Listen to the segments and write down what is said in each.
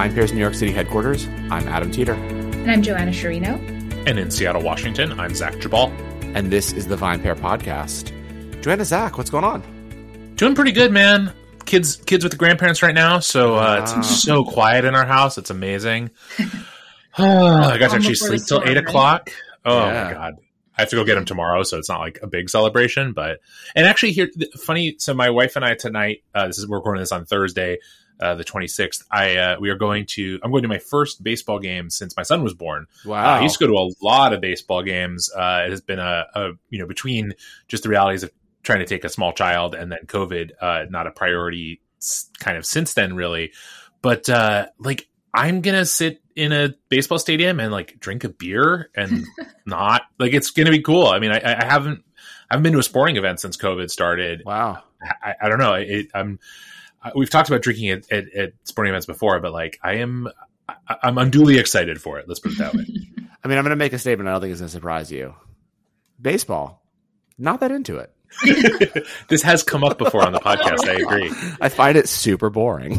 From VinePair's New York City headquarters, I'm Adam Teeter. And I'm Joanna Sciarrino. And in Seattle, Washington, I'm Zach Geballe. And this is the VinePair podcast. Joanna, Zach, what's going on? Doing pretty good, man. Kids, kids with the grandparents right now, so uh, Wow. it's so quiet in our house. It's amazing. I got to actually sleep till eight o'clock. Oh Yeah. my god, I have to go get him tomorrow, so it's not like a big celebration. But and actually, here, funny. So my wife and I tonight. Uh, this is we're recording this on Thursday, uh, the twenty sixth. I uh, we are going to. I'm going to my first baseball game since my son was born. Uh, Wow. I used to go to a lot of baseball games. Uh, it has been a, a you know between just the realities of trying to take a small child and then COVID, uh, not a priority kind of since then really. But uh, like I'm gonna sit in a baseball stadium and like drink a beer and not like it's gonna be cool. I mean, I, I haven't I haven't been to a sporting event since COVID started. wow. I, I don't know. It, I'm. We've talked about drinking at, at, at sporting events before, but like I am, I, I'm unduly excited for it. Let's put it that way. I mean, I'm going to make a statement. I don't think it's going to surprise you. Baseball, not that into it. This has come up before on the podcast. I agree. I find it super boring.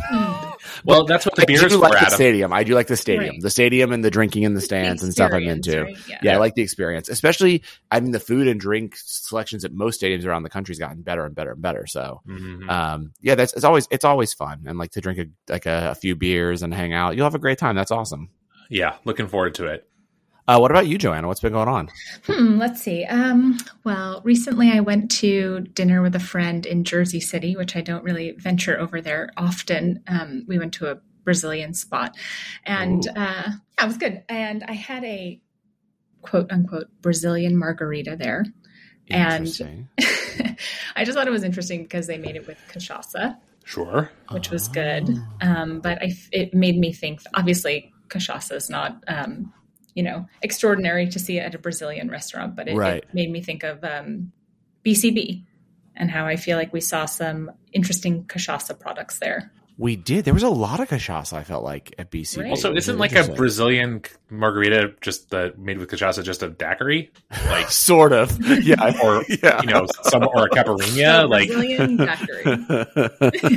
Well, that's what the I beer do is for, like the Adam. stadium. I do like the stadium. Right. The stadium and the drinking in the stands and stuff I'm into. right? Yeah. Yeah, I like the experience. Especially, I mean, the food and drink selections at most stadiums around the country's gotten better and better and better. So, Mhm. um, yeah, that's it's always it's always fun and like to drink a, like a, a few beers and hang out. You'll have a great time. That's awesome. Yeah, looking forward to it. Uh, what about you, Joanna? What's been going on? Hmm, let's see. Um, well, recently I went to dinner with a friend in Jersey City, which I don't really venture over there often. Um, we went to a Brazilian spot, and uh, yeah, it was good. And I had a quote unquote Brazilian margarita there. And- I just thought it was interesting because they made it with cachaça, Sure. which was good. Oh. Um, but I, it made me think. Obviously, cachaça is not, um, you know, extraordinary to see it at a Brazilian restaurant, but it, Right. it made me think of um, BCB and how I feel like we saw some interesting cachaça products there. we did. There was a lot of cachaça. I felt like at BC. Right. Also, isn't like a Brazilian margarita just uh, made with cachaça just a daiquiri, like sort of, yeah, or yeah. you know, some or a caipirinha, like Brazilian daiquiri.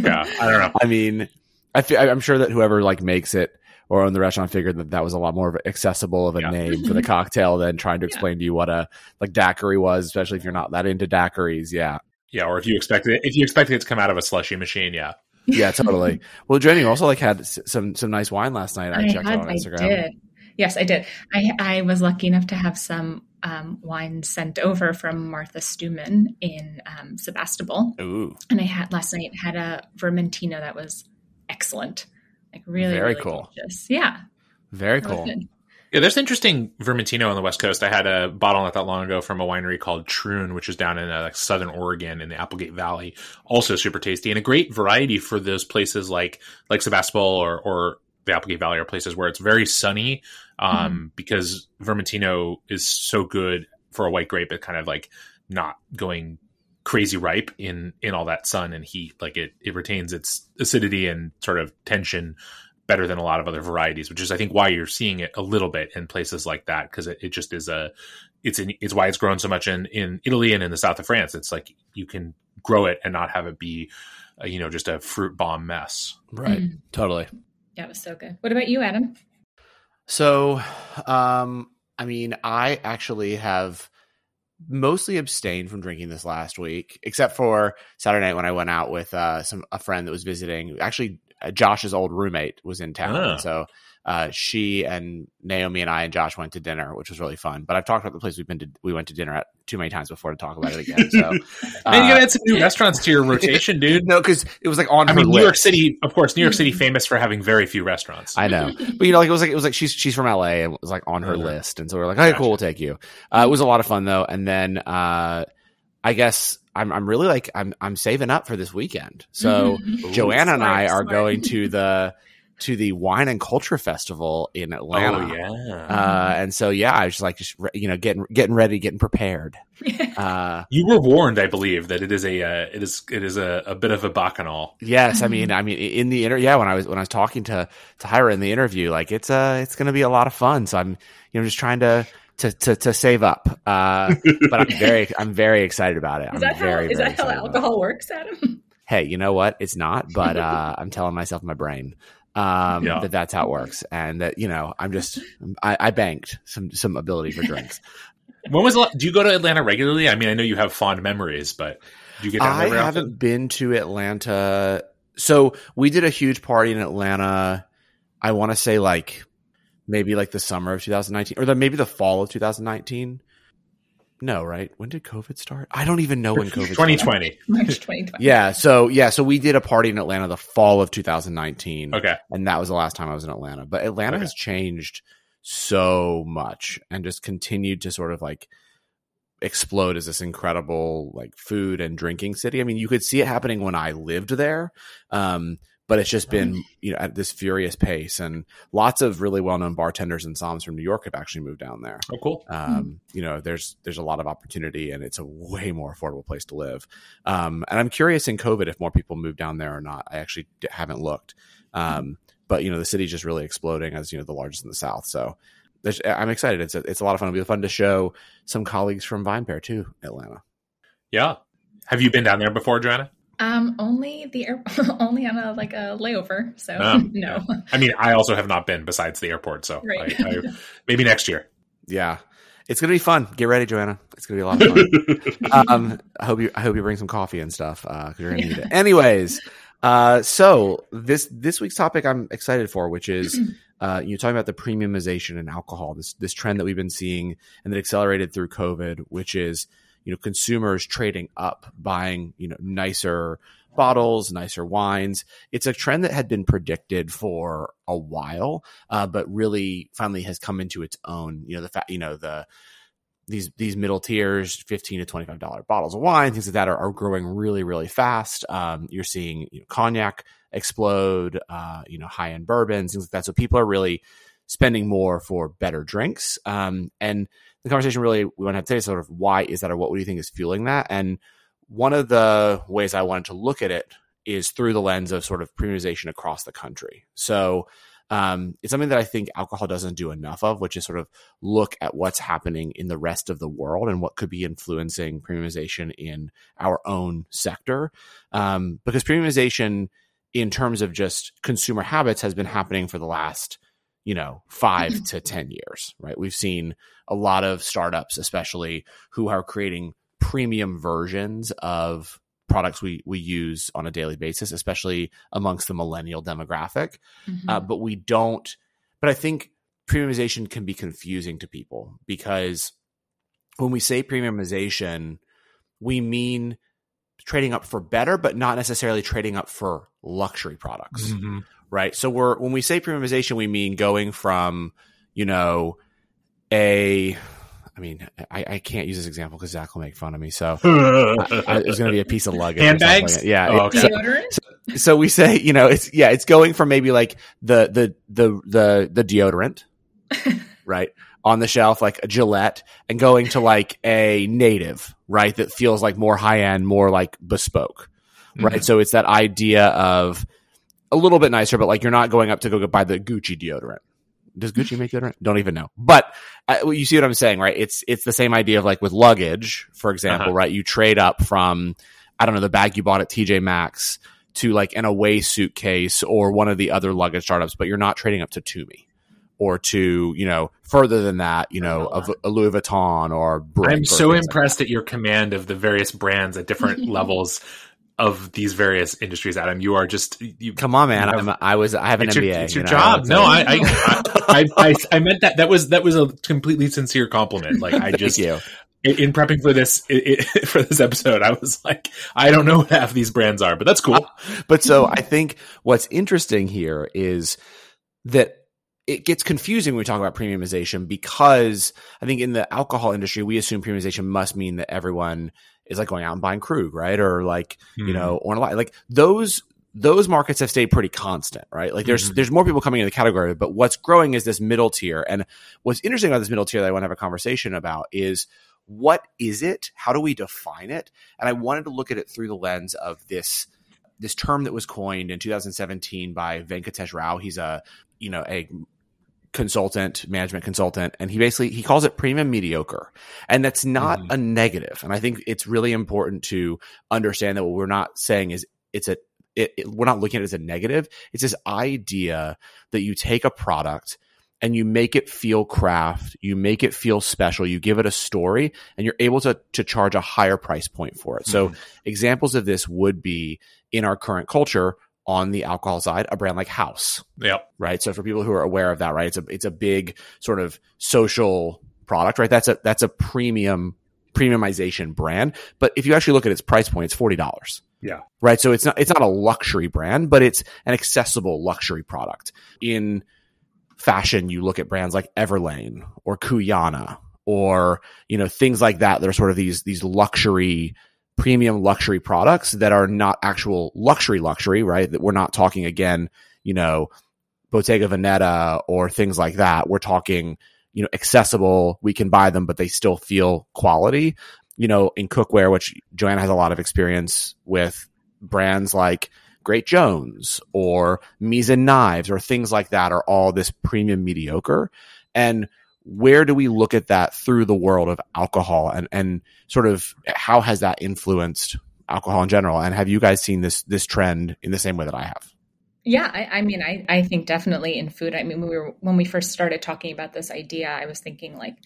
yeah, I don't know. I mean, I fe- I'm sure that whoever like makes it or owned the restaurant figured that that was a lot more of accessible of a Yeah. name for the cocktail than trying to explain to you what a like daiquiri was, especially if you're not that into daiquiris. Yeah, Yeah, or if you expect it, if you expect it to come out of a slushy machine, yeah. yeah, totally. well, Jenny also like had s- some some nice wine last night. I, I checked had, out on I Instagram. did. Yes, I did. I, I was lucky enough to have some um, wine sent over from Martha Stoumen in um, Sebastopol. Ooh, and I had last night had a Vermentino that was excellent, like really, Very really cool. delicious. Yeah, very cool. Yeah, there's interesting Vermentino on the West Coast. I had a bottle not that long ago from a winery called Troon, which is down in uh, like Southern Oregon in the Applegate Valley. Also super tasty and a great variety for those places like like Sebastopol or or the Applegate Valley are places where it's very sunny. Um, because Vermentino is so good for a white grape, it kind of like not going crazy ripe in in all that sun and heat. Like it it retains its acidity and sort of tension better than a lot of other varieties, which is I think why you're seeing it a little bit in places like that because it, it just is a it's in, it's why it's grown so much in in Italy and in the south of France. It's like you can grow it and not have it be uh, you know just a fruit bomb mess. Right, Mm. totally. Yeah, it was so good. What about you, Adam? So, um, I mean, I actually have mostly abstained from drinking this last week, except for Saturday night when I went out with uh, some a friend that was visiting. Actually, uh, Josh's old roommate was in town, and so uh, she and Naomi and I and Josh went to dinner, which was really fun. But I've talked about the place we've been to. We went to dinner at too many times before to talk about it again. So, Man, you uh, gotta add some new restaurants to your rotation, dude. no, because it was like on. I her mean, New York. City, of course, New York City famous for having very few restaurants. I know, but you know, like it was like it was like she's she's from LA and it was like on her Mhm. list, and so we are like, okay, Gotcha. cool, we'll take you. Uh, it was a lot of fun though, and then uh, I guess I'm I'm really like I'm I'm saving up for this weekend. So Mhm. Joanna and I are smart. going to the to the Wine and Culture Festival in Atlanta. oh yeah. Uh, and so yeah, I was just like just re- you know getting getting ready, getting prepared. Uh, you were warned, I believe, that it is a uh, it is it is a, a bit of a bacchanal. Yes, I mean, I mean, in the inter, yeah, when I was when I was talking to to Hyra in the interview, like it's uh it's going to be a lot of fun. So I'm you know just trying to to to, to save up, uh, but I'm very I'm very excited about it. I'm that very is very that how excited about it. alcohol works, Adam? hey, you know what? It's not, but uh, I'm telling myself in my brain um, Yeah. that that's how it works, and that you know I'm just I, I banked some some ability for drinks. When was do you go to Atlanta regularly? I mean, I know you have fond memories, but do you get I haven't often? been to Atlanta. So we did a huge party in Atlanta. I want to say like maybe like the summer of 2019 or the, maybe the fall of 2019. No, right? When did COVID start? I don't even know when COVID 2020. March 2020. Yeah, so yeah, so we did a party in Atlanta the fall of 2019 Okay. and that was the last time I was in Atlanta. But Atlanta Okay. has changed so much and just continued to sort of like explode as this incredible like food and drinking city. I mean, you could see it happening when I lived there. Um, but it's just been, you know, at this furious pace and lots of really well-known bartenders and somms from New York have actually moved down there. Oh, cool. Um, you know, there's there's a lot of opportunity and it's a way more affordable place to live. Um, and I'm curious in COVID if more people move down there or not. I actually haven't looked. Um, but you know, the city's just really exploding as you know the largest in the South. So I'm excited. It's a, it's a lot of fun. It'll be fun to show some colleagues from VinePair too, Atlanta. Yeah. Have you been down there before, Joanna? Um, only the air, only on a like a layover. So Oh, no. I mean, I also have not been besides the airport, so Right. I, I, maybe next year. Yeah, it's gonna be fun. Get ready, Joanna. It's gonna be a lot of fun. um, I hope you I hope you bring some coffee and stuff because you're gonna need it. Anyways, uh, so this this week's topic I'm excited for, which is uh, you talking about the premiumization in alcohol, this this trend that we've been seeing and that accelerated through COVID, which is you know consumers trading up, buying you know nicer bottles, nicer wines. It's a trend that had been predicted for a while, uh, but really finally has come into its own. You know the fact you know the these these middle tiers, fifteen to twenty five dollar bottles of wine, things like that are, are growing really really fast. Um, you're seeing you know, cognac explode, uh, you know high end bourbons, things like that. So people are really spending more for better drinks. Um, and the conversation really we want to have today is sort of why is that, or what do you think is fueling that? And one of the ways I wanted to look at it is through the lens of sort of premiumization across the country. So um, it's something that I think alcohol doesn't do enough of, which is sort of look at what's happening in the rest of the world and what could be influencing premiumization in our own sector. Um, because premiumization, in terms of just consumer habits, has been happening for the last, you know, five to 10 years, right? We've seen a lot of startups, especially who are creating premium versions of products we, we use on a daily basis, especially amongst the millennial demographic Mhm. uh, but we don't. But I think premiumization can be confusing to people because when we say premiumization, we mean trading up for better, but not necessarily trading up for luxury products, Mhm. right? So we're when we say premiumization, we mean going from you know a. I mean, I, I can't use this example because Zach will make fun of me. So I, it's going to be a piece of luggage. or something. Handbags? Yeah. Oh, okay. so- Deodorant? so we say you know it's yeah it's going from maybe like the the the the the deodorant right on the shelf like a gillette and going to like a native right that feels like more high end more like bespoke right Mhm. so it's that idea of a little bit nicer but like you're not going up to go buy the gucci deodorant does gucci make deodorant don't even know. But uh, well, you see what i'm saying right? It's it's the same idea of like with luggage for example Uh-huh. right? You trade up from i don't know the bag you bought at tj maxx to like an away suitcase or one of the other luggage startups, but you're not trading up to Tumi or to, you know, further than that, you know, of a Louis Vuitton or Brick I'm or so things like impressed at your command of the various brands at different levels of these various industries, Adam. You are just you. Come on, man. have- I'm, I was, I have an it's MBA. your, it's your you know, job. No, I, I, I, I, I meant that. That was that was a completely sincere compliment. Like I just you. in, in prepping for this i i for this episode, I was like, I don't know what half these brands are, but that's cool. Uh, but so I think what's interesting here is that it gets confusing when we talk about premiumization because I think in the alcohol industry, we assume premiumization must mean that everyone is like going out and buying Krug, right? Or like, Hmm. you know, or like those those markets have stayed pretty constant, right? Like there's Mhm. there's more people coming in the category, but what's growing is this middle tier. And what's interesting about this middle tier that I want to have a conversation about is what is it? How do we define it? And I wanted to look at it through the lens of this this term that was coined in 2017 by Venkatesh Rao. He's a you know a consultant, management consultant, and he basically he calls it premium mediocre, and that's not Mhm. a negative. And I think it's really important to understand that what we're not saying is it's a it, it, we're not looking at it as a negative. It's this idea that you take a product and you make it feel craft, you make it feel special, you give it a story, and you're able to to charge a higher price point for it. So Mhm. examples of this would be in our current culture on the alcohol side, a brand like Haus, Yep. right? So for people who are aware of that, right, it's a it's a big sort of social product, right? That's a that's a premium premiumization brand. But if you actually look at its price point, it's forty dollars. Yeah. Right. So it's not it's not a luxury brand, but it's an accessible luxury product. In fashion, you look at brands like Everlane or Cuyana or you know things like that that are sort of these these luxury premium luxury products that are not actual luxury luxury, right? That we're not talking again, you know, Bottega Veneta or things like that. We're talking, you know, accessible. We can buy them, but they still feel quality. You know, in cookware, which Joanna has a lot of experience with brands like Great Jones or Misen knives or things like that are all this premium mediocre. And where do we look at that through the world of alcohol and, and sort of how has that influenced alcohol in general? And have you guys seen this this trend in the same way that I have? Yeah, I, I mean, I, I think definitely in food. I mean, we were when we first started talking about this idea, I was thinking like,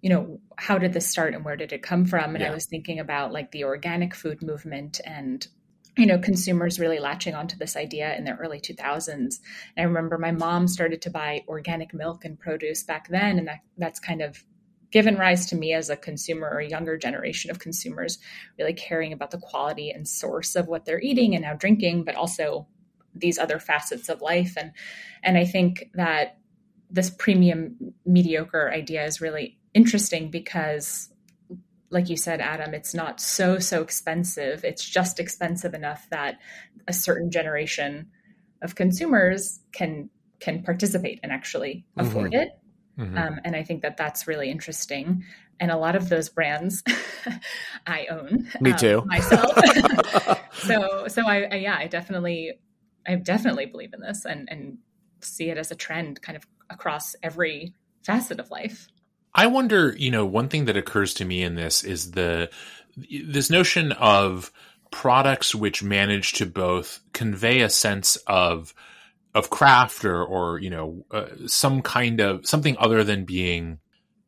you know, how did this start and where did it come from? And Yeah. I was thinking about like the organic food movement and you know consumers really latching onto this idea in the early 2000s. And I remember my mom started to buy organic milk and produce back then, and that that's kind of given rise to me as a consumer or a younger generation of consumers really caring about the quality and source of what they're eating and now drinking, but also these other facets of life and and I think that this premium mediocre idea is really interesting because like you said Adam it's not so so expensive it's just expensive enough that a certain generation of consumers can can participate and actually afford it Mhm. um, and I think that that's really interesting. And a lot of those brands I own. Me um, too. myself. so, so I, I, yeah, I definitely, I definitely believe in this and, and see it as a trend kind of across every facet of life. I wonder, you know, one thing that occurs to me in this is the this notion of products which manage to both convey a sense of of craft or or you know uh, some kind of something other than being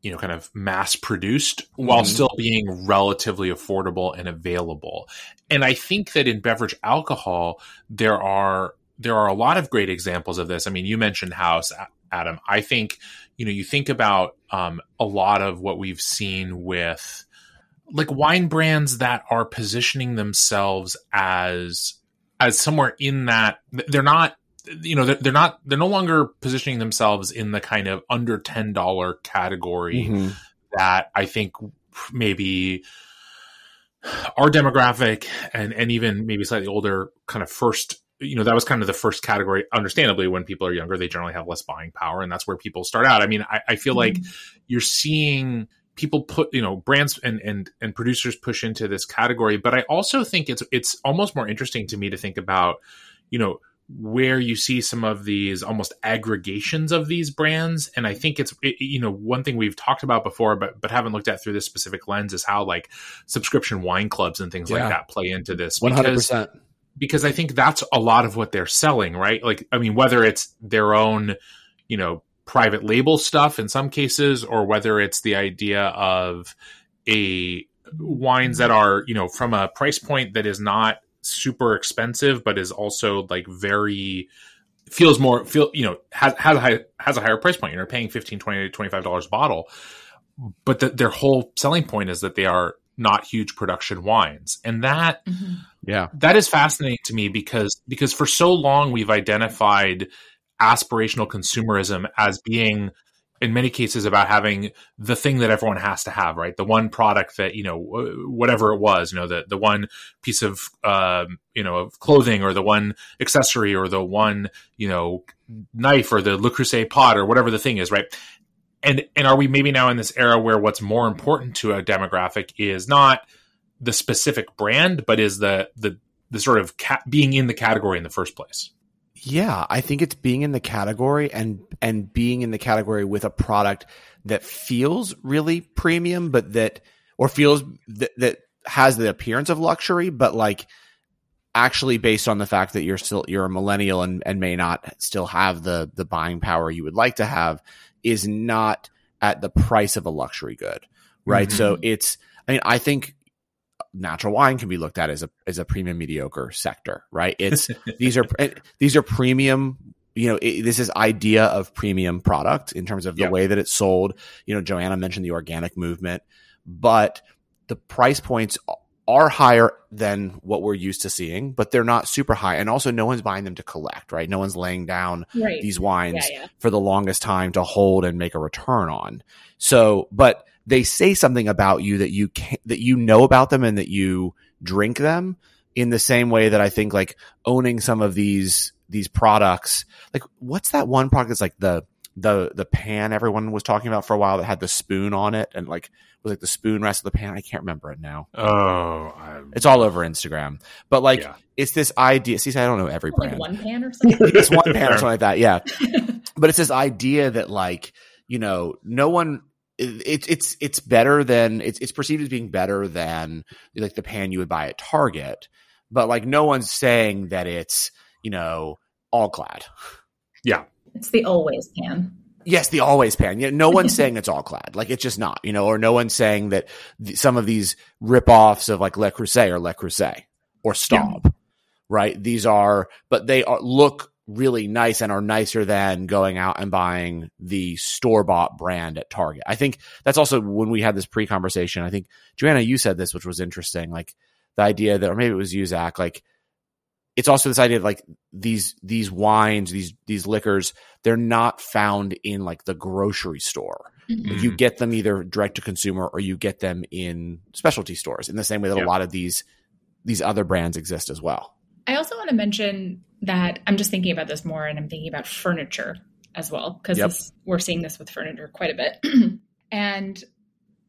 you know kind of mass produced while Mhm. still being relatively affordable and available. And I think that in beverage alcohol there are there are a lot of great examples of this. I mean, you mentioned Haus, Adam. I think you know you think about um, a lot of what we've seen with like wine brands that are positioning themselves as as somewhere in that they're not you know they're, they're not they're no longer positioning themselves in the kind of under $10 category Mhm. that I think maybe our demographic and and even maybe slightly older kind of first you know that was kind of the first category understandably when people are younger they generally have less buying power and that's where people start out i mean i, I feel like mm-hmm. you're seeing people put you know brands and and and producers push into this category but i also think it's it's almost more interesting to me to think about you know where you see some of these almost aggregations of these brands and i think it's it, you know one thing we've talked about before but but haven't looked at through this specific lens is how like subscription wine clubs and things Yeah. like that play into this One hundred because percent. Because I think that's a lot of what they're selling, right? Like, I mean, whether it's their own, you know, private label stuff in some cases, or whether it's the idea of a wines that are, you know, from a price point that is not super expensive, but is also like very feels more feel you know has has a high, has a higher price point. You're paying 15 20 25 dollars a bottle, but the, their whole selling point is that they are not huge production wines, and that mm-hmm. Yeah. that is fascinating to me because because for so long we've identified aspirational consumerism as being in many cases about having the thing that everyone has to have right the one product that you know whatever it was you know the the one piece of um, you know of clothing or the one accessory or the one you know knife or the Le Creuset pot or whatever the thing is right and and are we maybe now in this era where what's more important to a demographic is not the specific brand, but is the the the sort of ca- being in the category in the first place. Yeah, I think it's being in the category and and being in the category with a product that feels really premium, but that or feels that that has the appearance of luxury, but like actually based on the fact that you're still you're a millennial and, and may not still have the the buying power you would like to have is not at the price of a luxury good right mm-hmm. so it's i mean i think natural wine can be looked at as a as a premium mediocre sector right it's these are these are premium you know it, this is idea of premium product in terms of the way that it's sold you know joanna mentioned the organic movement but the price points are higher than what we're used to seeing, but they're not super high. And also, no one's buying them to collect, right? No one's laying down right. these wines yeah, yeah. for the longest time to hold and make a return on. So, but they say something about you that you can that you know about them and that you drink them in the same way that I think like owning some of these these products. Like, what's that one product that's like the the the pan everyone was talking about for a while that had the spoon on it and like was like the spoon rest of the pan. I can't remember it now. Oh, I'm... it's all over Instagram. But like, yeah. it's this idea. See, I don't know every brand. Like one pan or something. it's one pan or something like that. Yeah. but it's this idea that like you know, no one. It's it's it's better than it's it's perceived as being better than like the pan you would buy at Target, but like no one's saying that it's you know all clad. Yeah, it's the always pan. Yes, the always pan. Yeah, no one's saying it's all clad. Like it's just not, you know, or no one's saying that th- some of these rip-offs of like Le Creuset or Le Creuset or Staub, yeah. right? These are, but they are look really nice and are nicer than going out and buying the store bought brand at Target. I think that's also when we had this pre conversation. I think Joanna, you said this, which was interesting. Like the idea that, or maybe it was you, Zach, like it's also this idea of like these these wines, these these liquors, they're not found in like the grocery store. Mm-hmm. You get them either direct to consumer or you get them in specialty stores in the same way that a lot of these these other brands exist as well. I also want to mention that I'm just thinking about this more and I'm thinking about furniture as well because yep. we're seeing this with furniture quite a bit. and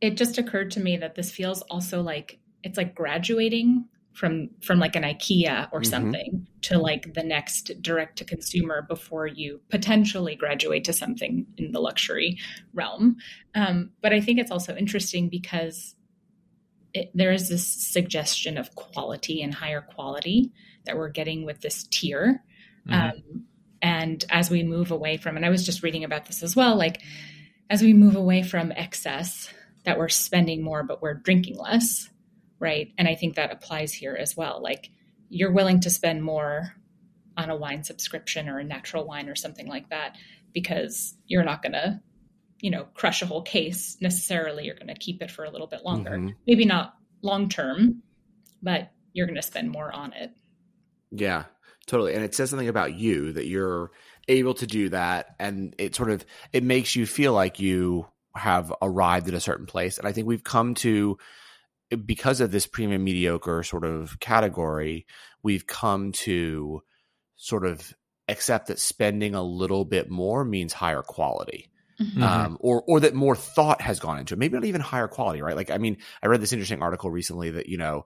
it just occurred to me that this feels also like it's like graduating from from like an IKEA or mm-hmm. something to like the next direct to consumer before you potentially graduate to something in the luxury realm. Um, but I think it's also interesting because it, there is this suggestion of quality and higher quality that we're getting with this tier. Mm-hmm. Um, and as we move away from, and I was just reading about this as well, like as we move away from excess, that we're spending more, but we're drinking less right? And I think that applies here as well. Like you're willing to spend more on a wine subscription or a natural wine or something like that because you're not going to, you know, crush a whole case necessarily. You're going to keep it for a little bit longer. Mm-hmm. Maybe not long term, but you're going to spend more on it. Yeah, totally. And it says something about you that you're able to do that and it sort of it makes you feel like you have arrived at a certain place. And I think we've come to because of this premium mediocre sort of category, we've come to sort of accept that spending a little bit more means higher quality. Mm-hmm. Um, or or that more thought has gone into it. Maybe not even higher quality, right? Like, I mean, I read this interesting article recently that you know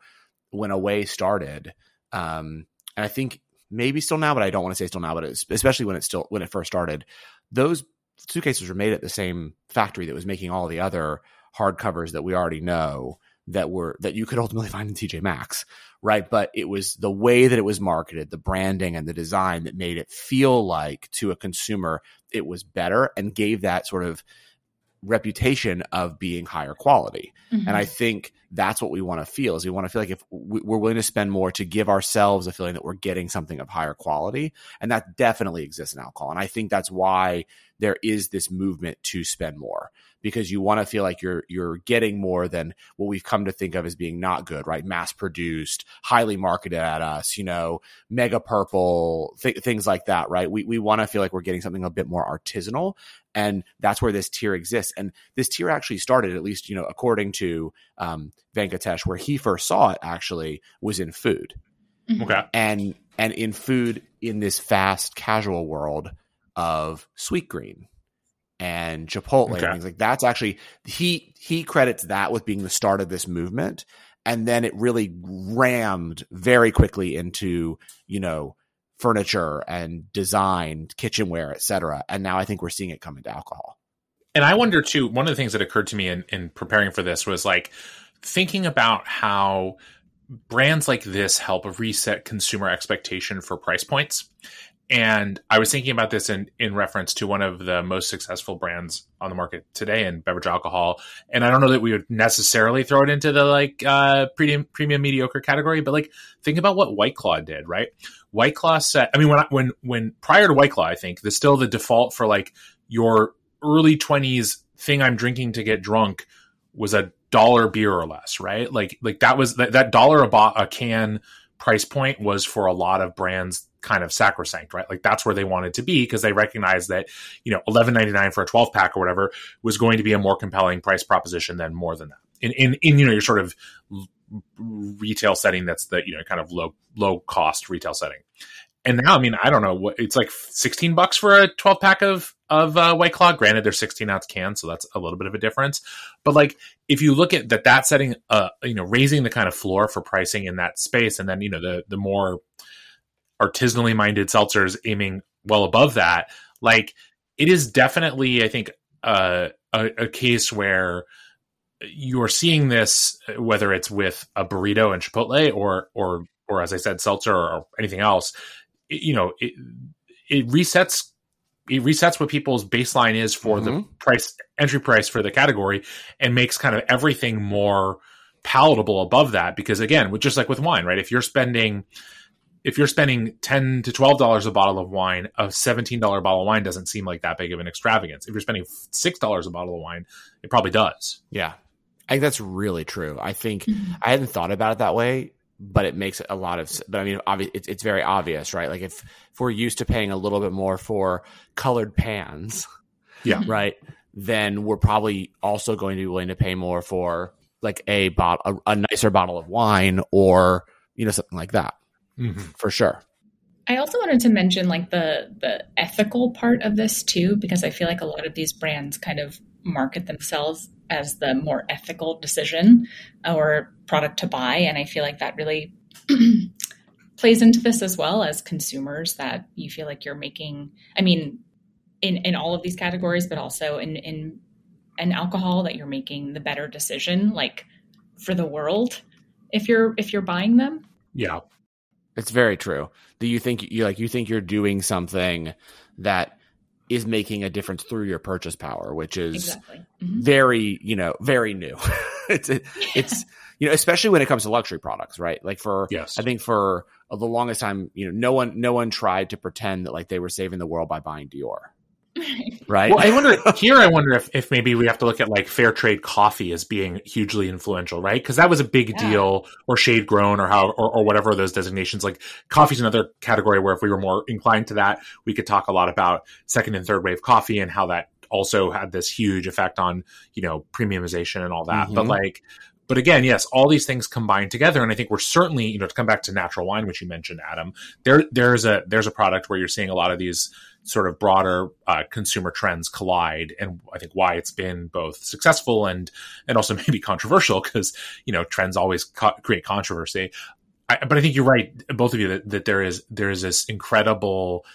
when Away started, um, and I think maybe still now, but I don't want to say still now, but especially when it still when it first started, those suitcases were made at the same factory that was making all the other hardcovers that we already know that were that you could ultimately find in TJ Maxx, right? But it was the way that it was marketed, the branding and the design that made it feel like to a consumer it was better and gave that sort of reputation of being higher quality. Mm-hmm. And I think that's what we want to feel is we want to feel like if we're willing to spend more to give ourselves a feeling that we're getting something of higher quality. And that definitely exists in alcohol. And I think that's why there is this movement to spend more because you want to feel like you're you're getting more than what we've come to think of as being not good, right? Mass produced, highly marketed at us, you know, mega purple, th- things like that, right? We we want to feel like we're getting something a bit more artisanal, and that's where this tier exists. And this tier actually started, at least you know, according to um, Venkatesh, where he first saw it, actually was in food. Mm-hmm. Okay, and and in food in this fast casual world of Sweetgreen and Chipotle okay. and things like that's actually he he credits that with being the start of this movement and then it really rammed very quickly into you know furniture and design kitchenware etc and now i think we're seeing it come into alcohol and i wonder too one of the things that occurred to me in, in preparing for this was like thinking about how brands like this help reset consumer expectation for price points. And I was thinking about this in, in reference to one of the most successful brands on the market today in beverage alcohol. And I don't know that we would necessarily throw it into the like uh, premium premium mediocre category, but like think about what White Claw did, right? White Claw said, I mean, when I, when when prior to White Claw, I think the still the default for like your early twenties thing I'm drinking to get drunk was a dollar beer or less, right? Like like that was that, that dollar a, bo- a can price point was for a lot of brands kind of sacrosanct, right? Like that's where they wanted to be because they recognized that, you know, eleven ninety nine for a twelve pack or whatever was going to be a more compelling price proposition than more than that. In in, in you know your sort of retail setting that's the you know kind of low low cost retail setting. And now, I mean, I don't know what it's like 16 bucks for a 12 pack of of uh, White Claw. Granted, they're 16 ounce cans, so that's a little bit of a difference. But like, if you look at that, that setting, uh, you know, raising the kind of floor for pricing in that space, and then you know the the more artisanally minded seltzers aiming well above that, like it is definitely, I think, uh, a, a case where you're seeing this whether it's with a burrito and Chipotle or or or as I said, seltzer or anything else you know it, it resets it resets what people's baseline is for mm-hmm. the price entry price for the category and makes kind of everything more palatable above that because again with just like with wine right? If you're spending if you're spending 10 to 12 dollars a bottle of wine a 17 dollar bottle of wine doesn't seem like that big of an extravagance. If you're spending six dollars a bottle of wine it probably does. Yeah. I think that's really true. I think mm-hmm. i hadn't thought about it that way but it makes a lot of but i mean obvi- it's, it's very obvious right? Like if, if we're used to paying a little bit more for colored pans yeah. right then we're probably also going to be willing to pay more for like a bottle a, a nicer bottle of wine or you know something like that. Mm-hmm. for sure I also wanted to mention like the the ethical part of this too because I feel like a lot of these brands kind of market themselves as the more ethical decision or product to buy. And I feel like that really plays into this as well as consumers that you feel like you're making, I mean, in, in all of these categories, but also in, in, in alcohol that you're making the better decision, like for the world, if you're, if you're buying them. Yeah. It's very true. Do you think you like, you think you're doing something that is making a difference through your purchase power, which is exactly. mm-hmm. very, you know, very new. it's it's you know, especially when it comes to luxury products, right? Like for yes. I think for the longest time, you know, no one no one tried to pretend that like they were saving the world by buying Dior. Right. Well, I wonder here. I wonder if, if maybe we have to look at like fair trade coffee as being hugely influential, right? Because that was a big yeah. deal, or shade grown, or how, or, or whatever those designations. Like coffee's another category where if we were more inclined to that, we could talk a lot about second and third wave coffee and how that also had this huge effect on you know premiumization and all that. Mm-hmm. But like, but again, yes, all these things combined together, and I think we're certainly, you know, to come back to natural wine, which you mentioned, Adam. There, there's a there's a product where you're seeing a lot of these sort of broader uh, consumer trends collide, and I think why it's been both successful and and also maybe controversial because you know trends always co- create controversy. I, but I think you're right, both of you, that, that there is there is this incredible,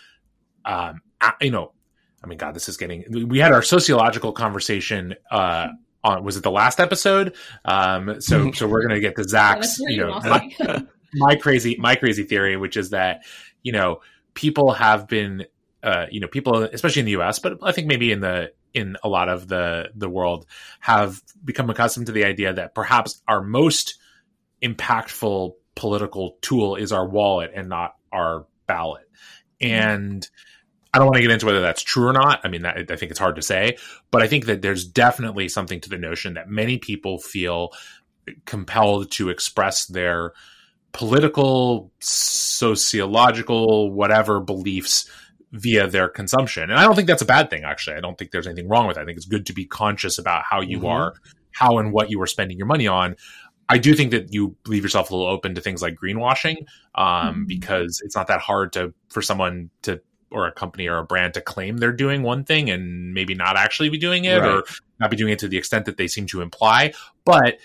um, you know, I mean, God, this is getting. We had our sociological conversation. Uh, on was it the last episode? Um, so so we're gonna get to Zach's, you know, my, my crazy my crazy theory, which is that you know people have been uh, you know, people, especially in the U.S., but I think maybe in the in a lot of the the world, have become accustomed to the idea that perhaps our most impactful political tool is our wallet and not our ballot. And I don't want to get into whether that's true or not. I mean, that, I think it's hard to say, but I think that there's definitely something to the notion that many people feel compelled to express their political, sociological, whatever beliefs via their consumption. And I don't think that's a bad thing, actually. I don't think there's anything wrong with it. I think it's good to be conscious about how you mm-hmm. are, how and what you are spending your money on. I do think that you leave yourself a little open to things like greenwashing, um, mm-hmm. because it's not that hard to for someone to or a company or a brand to claim they're doing one thing and maybe not actually be doing it right. or not be doing it to the extent that they seem to imply. But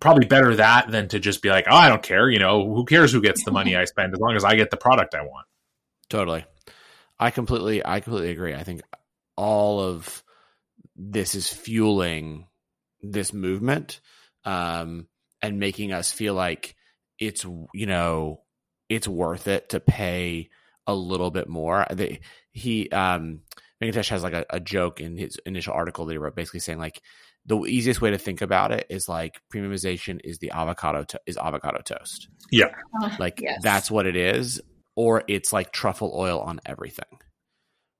probably better that than to just be like, oh, I don't care. You know, who cares who gets the money I spend as long as I get the product I want. Totally. I completely, I completely agree. I think all of this is fueling this movement um, and making us feel like it's you know it's worth it to pay a little bit more. They, he um Venkatesh has like a, a joke in his initial article that he wrote, basically saying like the easiest way to think about it is like premiumization is the avocado to- is avocado toast. Yeah, Uh, Like yes. that's what it is, or it's like truffle oil on everything.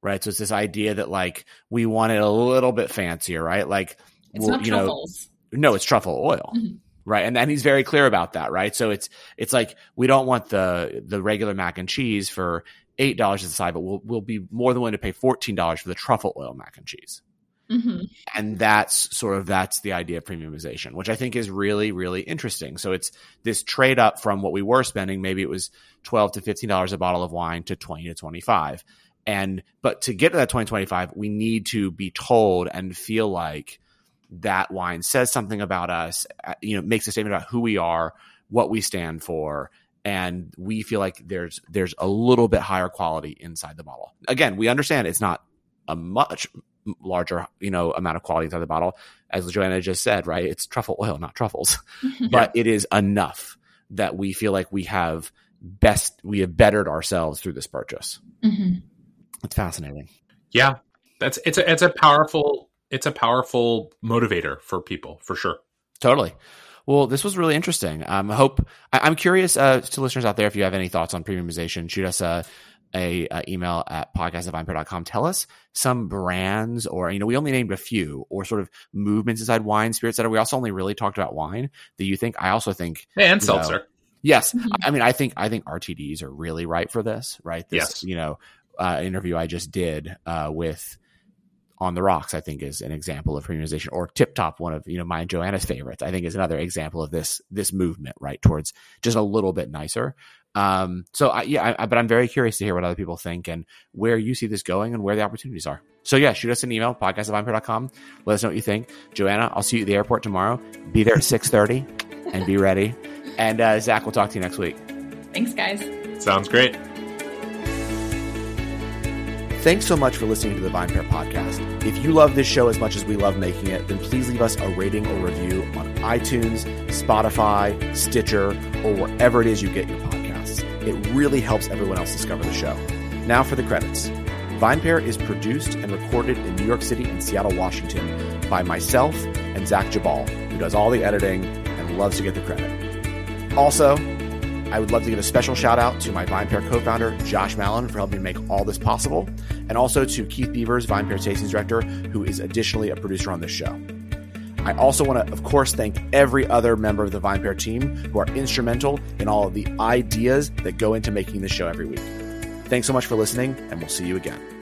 Right. So it's this idea that like we want it a little bit fancier, right? Like well, you know, no, it's truffle oil. Mhm. Right. And and he's very clear about that, right? So it's it's like we don't want the the regular mac and cheese for eight dollars at the side, but we'll we'll be more than willing to pay fourteen dollars for the truffle oil mac and cheese. Mhm. And that's sort of that's the idea of premiumization, which I think is really, really interesting. So it's this trade up from what we were spending, maybe it was twelve to fifteen dollars a bottle of wine to twenty to twenty five. And but to get to that 2025, we need to be told and feel like that wine says something about us, uh, you know, makes a statement about who we are, what we stand for, and we feel like there's there's a little bit higher quality inside the bottle. Again, we understand it's not a much larger, you know, amount of quality inside the bottle, as Joanna just said, right? It's truffle oil, not truffles, but it is enough that we feel like we have best we have bettered ourselves through this purchase. Mhm. It's fascinating. yeah. That's it's a it's a powerful it's a powerful motivator for people for sure. Totally. Well, this was really interesting. Um, I hope I, I'm curious uh, to listeners out there if you have any thoughts on premiumization. Shoot us a, a, a email at podcast@vinepair.com. Tell us some brands, or you know, we only named a few, or sort of movements inside wine, spirits that we also only really talked about wine that you think. I also think And You know, seltzer. Yes. I mean, I think I think RTDs are really right for this, right? This, Yes. you know, uh, interview I just did uh, with on the rocks, I think, is an example of premiumization, or Tip Top, one of you know my and Joanna's favorites. I think is another example of this this movement, right, towards just a little bit nicer. Um, so I, yeah, I, but I'm very curious to hear what other people think and where you see this going and where the opportunities are. So yeah, shoot us an email, podcast at Let us know what you think. Joanna, I'll see you at the airport tomorrow. Be there at 6.30 and be ready. And uh, Zach, we'll talk to you next week. Thanks, guys. Sounds great. Thanks so much for listening to the VinePair podcast. If you love this show as much as we love making it, then please leave us a rating or review on iTunes, Spotify, Stitcher, or wherever it is you get your podcasts. It really helps everyone else discover the show. Now for the credits. VinePair is produced and recorded in New York City and Seattle, Washington by myself and Zach Geballe, who does all the editing and loves to get the credit. Also, I would love to give a special shout out to my VinePair co-founder, Josh Malin, for helping make all this possible, and also to Keith Beavers, VinePair Tastings Director, who is additionally a producer on this show. I also want to, of course, thank every other member of the VinePair team who are instrumental in all of the ideas that go into making this show every week. Thanks so much for listening, and we'll see you again.